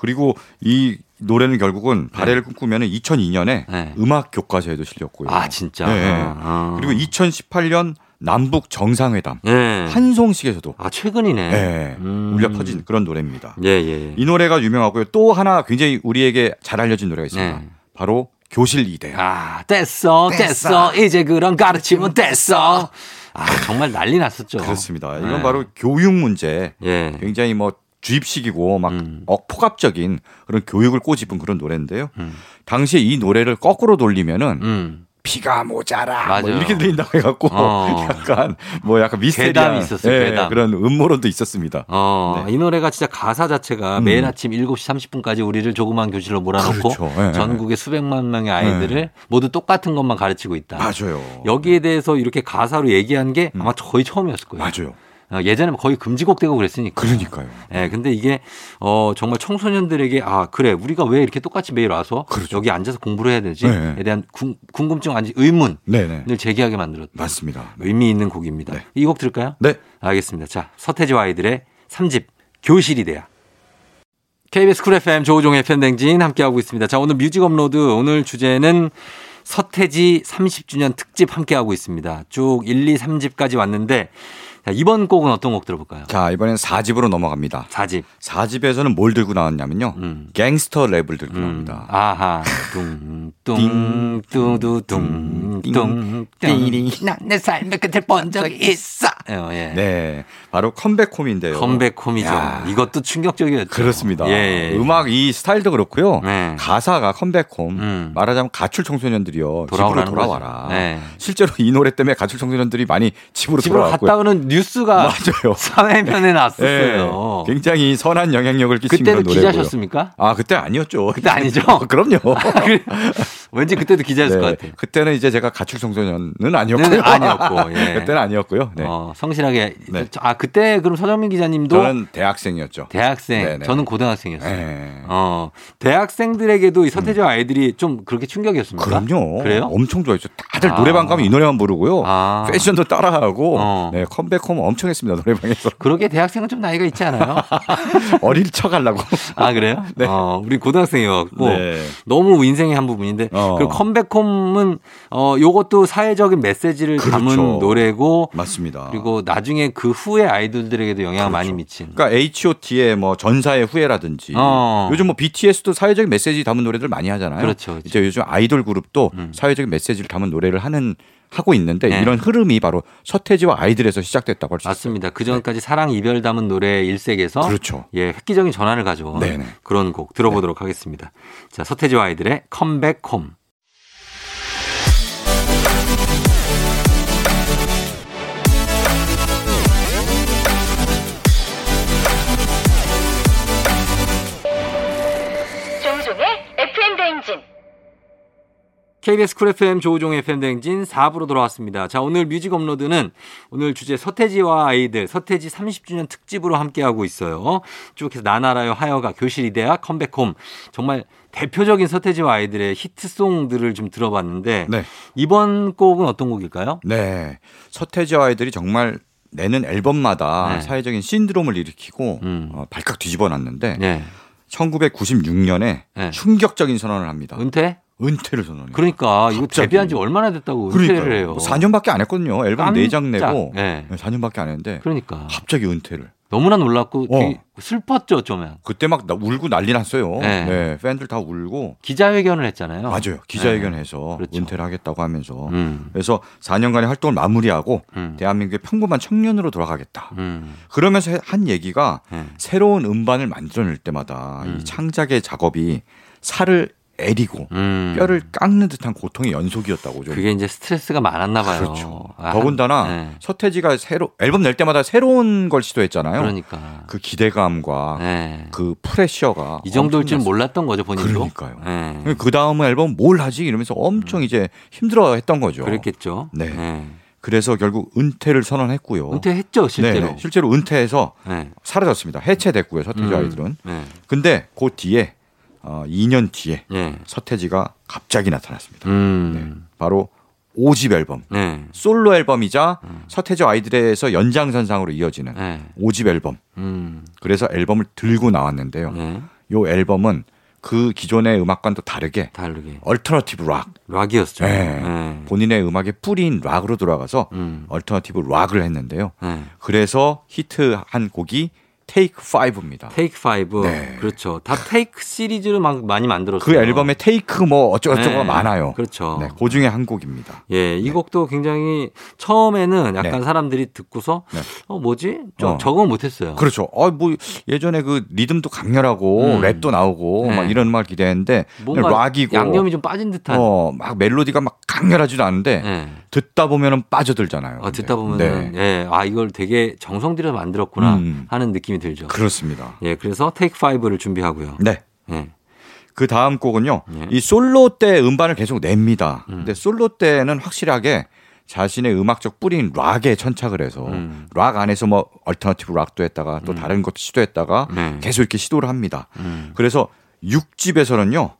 그리고 이 노래는 결국은 발해를 꿈꾸면 은 2002년에 네. 음악 교과서에도 실렸고요. 아, 진짜. 네. 아. 그리고 2018년 남북 정상회담 네. 한송식에서도 아, 최근이네. 네, 음. 울려 퍼진 그런 노래입니다. 예, 예. 이 노래가 유명하고요. 또 하나 굉장히 우리에게 잘 알려진 노래가 있습니다. 네. 바로 교실 이대. 아, 됐어, 됐어. 이제 그런 가르침은 됐어. 아, 정말 난리 났었죠. 그렇습니다. 이건 네. 바로 교육 문제. 예. 굉장히 뭐 주입식이고 막 음. 어, 폭압적인 그런 교육을 꼬집은 그런 노래인데요. 음. 당시에 이 노래를 거꾸로 돌리면은 음. 비가 모자라 뭐. 이렇게 들린다고 해갖고 어. [laughs] 약간 뭐 약간 미스테리한 있었어요, 예. 그런 음모론도 있었습니다. 어, 네. 이 노래가 진짜 가사 자체가 음. 매일 아침 7시 30분까지 우리를 조그만 교실로 몰아놓고 그렇죠. 예, 예. 전국의 수백만 명의 아이들을 모두 똑같은 것만 가르치고 있다. 맞아요. 여기에 대해서 이렇게 가사로 얘기한 게 아마 거의 처음이었을 거예요. 음. 맞아요. 어, 예전에 거의 금지곡 되고 그랬으니까. 그러니까요. 예, 근데 이게 어 정말 청소년들에게 아 그래 우리가 왜 이렇게 똑같이 매일 와서 그렇죠. 여기 앉아서 공부를 해야 되지에 네. 대한 궁, 궁금증 아니 의문을 네네. 제기하게 만들었다. 맞습니다. 의미 있는 곡입니다. 네. 이곡 들을까요? 네. 알겠습니다. 자 서태지와 아이들의 3집 교실 이데아. KBS 쿨 FM 조우종의 FM 대행진 함께하고 있습니다. 자 오늘 뮤직 업로드 오늘 주제는 서태지 30주년 특집 함께하고 있습니다. 쭉 1, 2, 3집까지 왔는데 자, 이번 곡은 어떤 곡 들어볼까요? 자 이번엔 4집으로 넘어갑니다. 4집. 4집에서는 뭘 들고 나왔냐면요. 음. 갱스터 랩을 들고 음, 나옵니다. 아하, 뚱, 뚱, 뚜두, 뚱, 뚱, 뚱. 난내 삶의 끝을 본 적이 있어. 어, 예. 네, 바로 컴백홈인데요. 컴백홈이죠. 야. 이것도 충격적이었죠. 그렇습니다. 예, 예. 음악 이 스타일도 그렇고요. 네. 가사가 컴백홈. 음. 말하자면 가출 청소년들이요. 집으로 돌아와라. 네. 실제로 이 노래 때문에 가출 청소년들이 많이 집으로, 집으로 돌아왔고요. 갔다가는 뉴스가 맞아요. 사회면에 났었어요. 네, 굉장히 선한 영향력을 끼친 그런 노래고요. 기자셨습니까? 아 그때 아니었죠. 그때 아니죠? [laughs] 그럼요. 왠지 그때도 기자였을 것 같아요. 그때는 이제 제가 가출 청소년은 아니었고요. 네, 네, 아니었고, [laughs] 예. 그때는 아니었고요. 네. 어, 성실하게. 네. 아, 그때 그럼 서정민 기자님도 저는 대학생이었죠. 대학생, 네, 네. 저는 고등학생이었어요. 네. 어, 대학생들에게도 이 서태지와 아이들이 좀 그렇게 충격이었습니까? 그럼요. 그래요? 엄청 좋아했죠. 다들 아. 노래방 가면 이 노래만 부르고요. 아. 패션도 따라하고 어. 네, 컴백홈 엄청 했습니다. 노래방에서. [laughs] 그러게 대학생은 좀 나이가 있지 않아요? [laughs] 어릴 척 하려고. 아, 그래요? 네. 어, 우리 고등학생이었고. 네. 너무 인생의 한 부분인데. 어. 그리고 컴백홈은, 어, 요것도 사회적인 메시지를 담은 그렇죠. 노래고. 맞습니다. 그리고 나중에 그 후에 아이돌들에게도 영향을 그렇죠. 많이 미친. 그러니까 H.O.T의 뭐 전사의 후회라든지 어. 요즘 뭐 BTS도 사회적인 메시지 담은 노래들 많이 하잖아요. 그렇죠, 그렇죠. 이제 요즘 아이돌 그룹도 음. 사회적인 메시지를 담은 노래를 하는 하고 있는데 네. 이런 흐름이 바로 서태지와 아이들에서 시작됐다고 할 수 있습니다. 맞습니다. 그 전까지 사랑 이별 담은 노래 일색에서 그렇죠. 예, 획기적인 전환을 가져온 네네. 그런 곡 들어보도록 하겠습니다. 자, 서태지와 아이들의 Come Back Home. KBS 쿨 FM 조우종의 FM 대행진 4부로 돌아왔습니다. 자, 오늘 뮤직 업로드는 오늘 주제 서태지와 아이들, 서태지 30주년 특집으로 함께하고 있어요. 쭉 해서 나나라요 하여가 교실 이대야 컴백홈. 정말 대표적인 서태지와 아이들의 히트송들을 좀 들어봤는데 네. 이번 곡은 어떤 곡일까요? 네. 서태지와 아이들이 정말 내는 앨범마다 네. 사회적인 신드롬을 일으키고 음. 어, 발칵 뒤집어 놨는데 네. 1996년에 네. 충격적인 선언을 합니다. 은퇴? 은퇴를 선언해요. 그러니까 이거 갑자기. 데뷔한 지 얼마나 됐다고 은퇴를 그러니까요. 해요. 뭐 4년밖에 안 했거든요. 앨범 깜짝. 4장 내고 네. 4년밖에 안 했는데 그러니까 갑자기 은퇴를. 너무나 놀랐고 어. 슬펐죠, 좀. 그때 막 나- 울고 난리 났어요. 네. 네. 팬들 다 울고 기자회견을 했잖아요. 맞아요. 기자회견해서 그렇죠. 은퇴를 하겠다고 하면서 음. 그래서 4년간의 활동을 마무리하고 음. 대한민국의 평범한 청년으로 돌아가겠다. 음. 그러면서 한 얘기가 네. 새로운 음반을 만들어낼 때마다 음. 이 창작의 작업이 살을 애리고 음. 뼈를 깎는 듯한 고통의 연속이었다고 좀. 그게 이제 스트레스가 많았나 봐요. 그렇죠. 아, 더군다나 네. 서태지가 새로 앨범 낼 때마다 새로운 걸 시도했잖아요. 그러니까. 그 기대감과 네. 그 프레셔가 이 정도일 줄. 몰랐던 거죠, 본인도. 그러니까요. 네. 그 다음 앨범 뭘 하지 이러면서 엄청 이제 힘들어했던 거죠. 그랬겠죠. 네. 그래서 결국 은퇴를 선언했고요. 은퇴했죠, 실제로. 네, 실제로 은퇴해서 네. 사라졌습니다. 해체됐고요, 서태지 음. 아이들은. 네. 근데 그 뒤에 어, 2년 뒤에 네. 서태지가 갑자기 나타났습니다. 음. 바로 5집 앨범. 네. 솔로 앨범이자 서태지 아이들에서 연장선상으로 이어지는 네. 5집 앨범. 음. 그래서 앨범을 들고 나왔는데요. 네. 요 앨범은 그 기존의 음악과는 또 다르게 다르게. 얼터너티브 락. 락이었죠. 네. 네. 본인의 음악의 뿌리인 락으로 돌아가서 음. 얼터너티브 락을 했는데요. 네. 그래서 히트한 곡이 테이크 5입니다. 테이크 5. 네. 그렇죠. 다 테이크 시리즈를 막 많이 만들었어요. 그 앨범에 테이크 뭐 어쩌고저쩌고 네. 많아요. 그렇죠. 네, 그 중에 한 곡입니다. 예, 이 곡도 굉장히 처음에는 약간 네. 사람들이 듣고서 네. 어 뭐지? 좀 어. 적응 못 했어요. 그렇죠. 어, 뭐 예전에 그 리듬도 강렬하고 음. 랩도 나오고 네. 막 이런 음악을 기대했는데 뭔가 락이고 양념이 좀 빠진 듯한. 어, 막 멜로디가 막 강렬하지도 않은데 예. 듣다 보면은 빠져들잖아요. 어, 듣다. 보면은 네. 예, 아 이걸 되게 정성 들여 만들었구나 음. 하는 느낌이 들죠. 그렇습니다. 예, 그래서 테이크 5를 준비하고요. 네. 예. 그 다음 곡은요. 네. 이 솔로 때 음반을 계속 냅니다. 음. 근데 솔로 때는 확실하게 자신의 음악적 뿌리인 락에 천착을 해서 음. 락 안에서 뭐 얼터너티브 락도 했다가 또 다른 것도 시도했다가 네. 계속 이렇게 시도를 합니다. 음. 그래서 6집에서는요.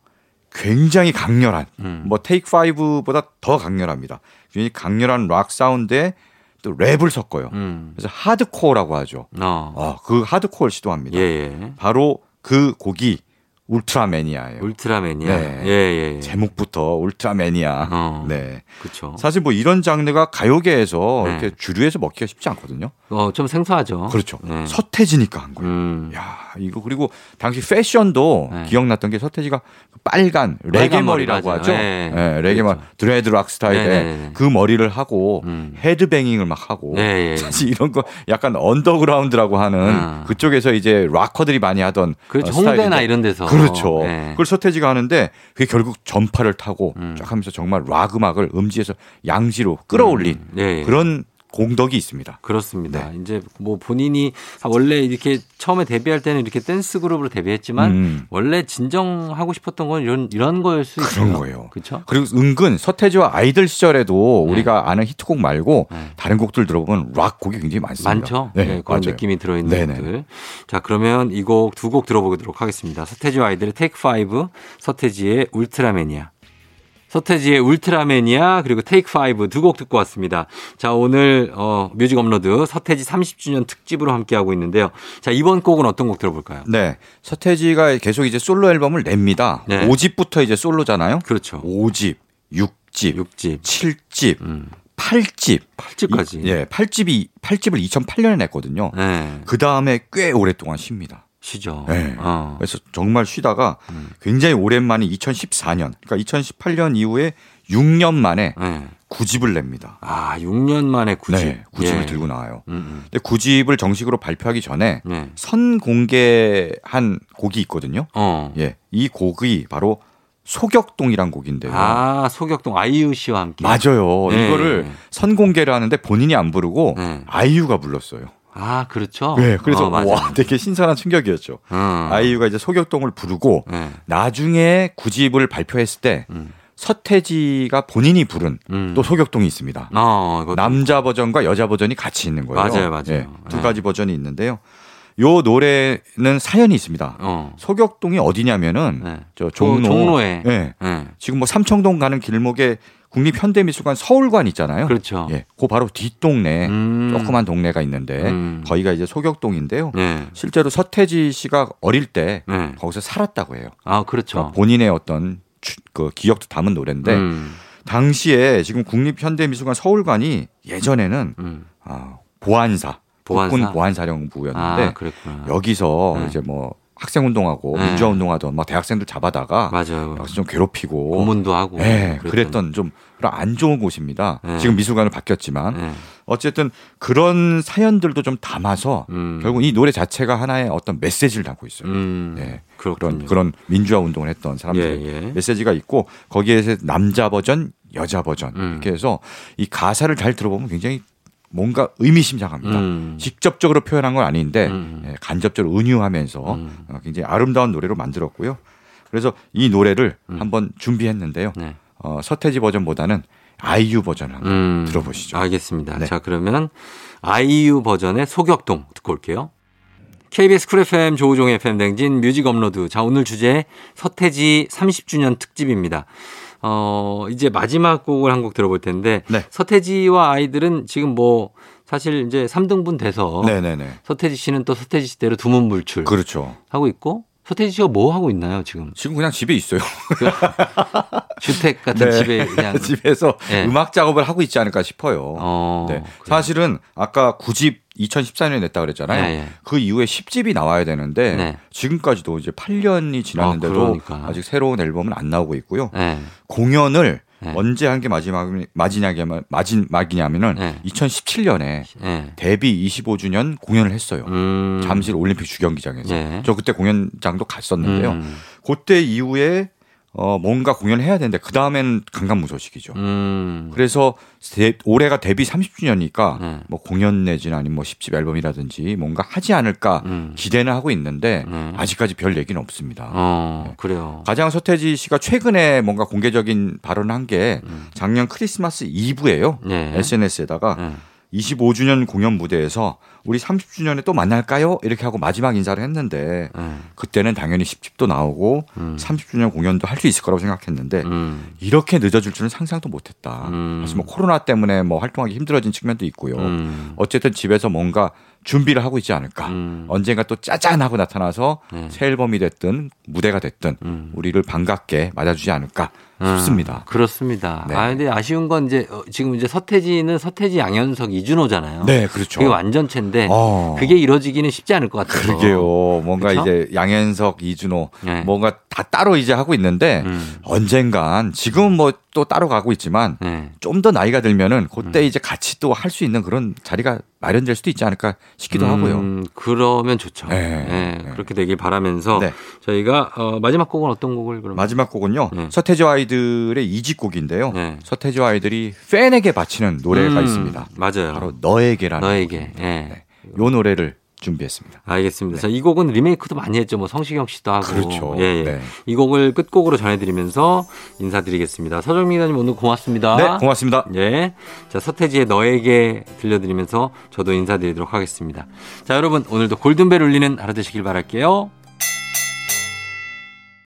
굉장히 강렬한 음. 뭐 Take 5보다 더 강렬합니다. 굉장히 강렬한 락 사운드에 또 랩을 섞어요. 음. 그래서 하드코어라고 하죠. 어. 어, 그 하드코어를 시도합니다. 예, 예. 바로 그 곡이 울트라매니아예요. 울트라맨이야. 네. 예, 예. 예. 제목부터 울트라매니아. 어. 네. 그렇죠. 사실 뭐 이런 장르가 가요계에서 네. 이렇게 주류에서 먹히기가 쉽지 않거든요. 어, 좀 생소하죠. 그렇죠. 네. 서태지니까 한 거예요. 음. 야, 이거 그리고 당시 패션도 네. 기억났던 게 서태지가 그 빨간 레게 머리라고 하죠. 네. 네, 레게 머리, 그렇죠. dreadlock 스타일의 네, 네, 네. 그 머리를 하고 음. 헤드뱅잉을 막 하고 네, 예. 사실 이런 거 약간 언더그라운드라고 하는 음. 그쪽에서 이제 락커들이 많이 하던 그렇죠. 어, 홍대나 이런 데서. 그렇죠. 네. 그걸 서태지가 하는데 그게 결국 전파를 타고 음. 쫙 하면서 정말 락 음악을 음지에서 양지로 끌어올린 예, 예. 그런 공덕이 있습니다. 그렇습니다. 이제 뭐 본인이 원래 이렇게 처음에 데뷔할 때는 이렇게 댄스 그룹으로 데뷔했지만 음. 원래 진정 하고 싶었던 건 이런 이런 거일 수 있어요. 그런 거예요. 그렇죠? 그리고 은근 서태지와 아이들 시절에도 네. 우리가 아는 히트곡 말고 네. 다른 곡들 들어보면 락 곡이 굉장히 많습니다. 많죠. 네, 네, 그런 맞아요. 느낌이 들어있는 네네. 곡들. 자, 그러면 이 곡 두 곡 들어보도록 하겠습니다. 서태지와 아이들의 테이크 5, 서태지의 울트라매니아. 서태지의 울트라매니아 그리고 Take 5 두 곡 듣고 왔습니다. 자, 오늘 어, 뮤직 업로드 서태지 30주년 특집으로 함께 하고 있는데요. 자, 이번 곡은 어떤 곡 들어볼까요? 네. 서태지가 계속 이제 솔로 앨범을 냅니다. 네. 5집부터 이제 솔로잖아요. 그렇죠. 5집, 6집, 6집, 7집, 음, 8집. 8집까지. 예, 8집이 8집을 2008년에 냈거든요. 네. 그 다음에 꽤 오랫동안 쉽니다. 쉬죠. 네. 어. 그래서 정말 쉬다가 음. 굉장히 오랜만에 2014년, 그러니까 2018년 이후에 6년 만에 네. 9집을 냅니다. 아, 6년 만에 9집. 네, 9집을 예. 들고 나와요. 음, 음. 근데 9집을 정식으로 발표하기 전에 네. 선공개한 곡이 있거든요. 어. 예, 이 곡이 바로 소격동이란 곡인데요. 아, 소격동 아이유 씨와 함께. 맞아요. 네. 이거를 선공개를 하는데 본인이 안 부르고 네. 아이유가 불렀어요. 아, 그렇죠. 네, 그래서 어. 와 되게 신선한 충격이었죠. 어. 아이유가 이제 소격동을 부르고 네. 나중에 9집을 발표했을 때 음. 서태지가 본인이 부른 음. 또 소격동이 있습니다. 어, 남자 버전과 여자 버전이 같이 있는 거예요. 맞아요, 맞아요. 예, 두 네. 가지 버전이 있는데요. 요 노래는 사연이 있습니다. 어. 소격동이 어디냐면은 네. 저 종로, 종로에. 예, 네. 지금 뭐 삼청동 가는 길목에 국립현대미술관 서울관 있잖아요. 그렇죠. 예, 그 바로 뒷동네 음. 조그만 동네가 있는데 음. 거기가 이제 소격동인데요. 네. 실제로 서태지 씨가 어릴 때 네. 거기서 살았다고 해요. 아, 그렇죠. 그러니까 본인의 어떤 추- 그 기억도 담은 노래인데 음. 당시에 지금 국립현대미술관 서울관이 예전에는 음. 아, 보안사, 보안사? 국군 보안사령부였는데 아. 여기서 네. 이제 뭐 학생 운동하고 네. 민주화 운동하던 막 대학생들 잡아다가 맞아요. 좀 괴롭히고 고문도 하고. 네, 그랬던. 그랬던 좀 그런 안 좋은 곳입니다. 네. 지금 미술관을 바뀌었지만 네. 어쨌든 그런 사연들도 좀 담아서 음. 결국 이 노래 자체가 하나의 어떤 메시지를 담고 있어요. 음. 네. 그렇군요. 그런 그런 민주화 운동을 했던 사람들 예, 예. 메시지가 있고 거기에서 남자 버전, 여자 버전 음. 이렇게 해서 이 가사를 잘 들어보면 굉장히 뭔가 의미심장합니다. 음. 직접적으로 표현한 건 아닌데 음. 예, 간접적으로 은유하면서 음. 어, 굉장히 아름다운 노래로 만들었고요. 그래서 이 노래를 음. 한번 준비했는데요. 네. 어, 서태지 버전보다는 아이유 버전을 한번 음. 들어보시죠. 알겠습니다. 네. 자, 그러면 아이유 버전의 소격동 듣고 올게요. KBS 쿨 FM 조우종의 FM 대행진 뮤직 업로드. 자, 오늘 주제 서태지 30주년 특집입니다. 어, 이제 마지막 곡을 한 곡 들어볼 텐데 네. 서태지와 아이들은 지금 뭐 사실 이제 3등분 돼서 네네네. 서태지 씨는 또 서태지 씨대로 두문불출 그렇죠. 하고 있고 서태지 씨가 뭐 하고 있나요, 지금? 지금 그냥 집에 있어요. 주택 같은 네. 집에 그냥 [laughs] 집에서 네. 음악 작업을 하고 있지 않을까 싶어요. 어. 네. 사실은 아까 9집 2014년에 냈다 그랬잖아요. 네, 네. 그 이후에 10집이 나와야 되는데 네. 지금까지도 이제 8년이 지났는데도 아, 그러니까. 아직 새로운 앨범은 안 나오고 있고요. 네. 공연을 네. 언제 한 게 마지막 마지막이냐면 마지막이냐면은 네. 2017년에 네. 데뷔 25주년 공연을 했어요. 음. 잠실 올림픽 주경기장에서. 네. 저 그때 공연장도 갔었는데요. 음. 그때 이후에 어 뭔가 공연을 해야 되는데 그 다음엔 강간무소식이죠. 음. 그래서 데- 올해가 데뷔 30주년이니까 네. 뭐 공연 내지는 아니면 뭐 10집 앨범이라든지 뭔가 하지 않을까 음. 기대는 하고 있는데 네. 아직까지 별 얘기는 없습니다. 어, 그래요. 가장 서태지 씨가 최근에 뭔가 공개적인 발언을 한게 음. 작년 크리스마스 이브예요. 네. SNS에다가 네. 25주년 공연 무대에서 우리 30주년에 또 만날까요? 이렇게 하고 마지막 인사를 했는데 네. 그때는 당연히 10집도 나오고 음. 30주년 공연도 할 수 있을 거라고 생각했는데 음. 이렇게 늦어질 줄은 상상도 못했다. 음. 사실 뭐 코로나 때문에 뭐 활동하기 힘들어진 측면도 있고요. 음. 어쨌든 집에서 뭔가 준비를 하고 있지 않을까. 음. 언젠가 또 짜잔 하고 나타나서 네. 새 앨범이 됐든 무대가 됐든 음. 우리를 반갑게 맞아주지 않을까 싶습니다. 아, 그렇습니다. 네. 아, 근데 아쉬운 건 이제 어, 지금 이제 서태지는 서태지 양현석 이준호잖아요. 네, 그렇죠. 그게 완전체인데 어. 그게 이루어지기는 쉽지 않을 것 같아요. 그러게요. 뭔가 그쵸? 이제 양현석, 이준호 네. 뭔가 다 따로 이제 하고 있는데 음. 언젠간 지금 뭐또 따로 가고 있지만 네. 좀더 나이가 들면은 그때 음. 이제 같이 또 할 수 있는 그런 자리가 마련될 수도 있지 않을까 싶기도 하고요. 음, 그러면 좋죠. 네. 네, 네. 그렇게 되길 바라면서 네. 저희가 어, 마지막 곡은 어떤 곡을 그럼 마지막 곡은요. 네. 서태지 아이 들의 이집곡인데요. 네. 서태지 아이들이 팬에게 바치는 노래가 음, 있습니다. 맞아요. 바로 너에게라는 너에게. 예. 네. 요 노래를 준비했습니다. 알겠습니다. 자, 이 곡은 리메이크도 많이 했죠. 뭐 성시경 씨도 하고. 그렇죠. 예, 예. 네. 이 곡을 끝곡으로 전해드리면서 인사드리겠습니다. 서정민 기자님 오늘 고맙습니다. 네, 고맙습니다. 예. 자, 서태지의 너에게 들려드리면서 저도 인사드리도록 하겠습니다. 자, 여러분 오늘도 골든벨 울리는 하루 되시길 바랄게요.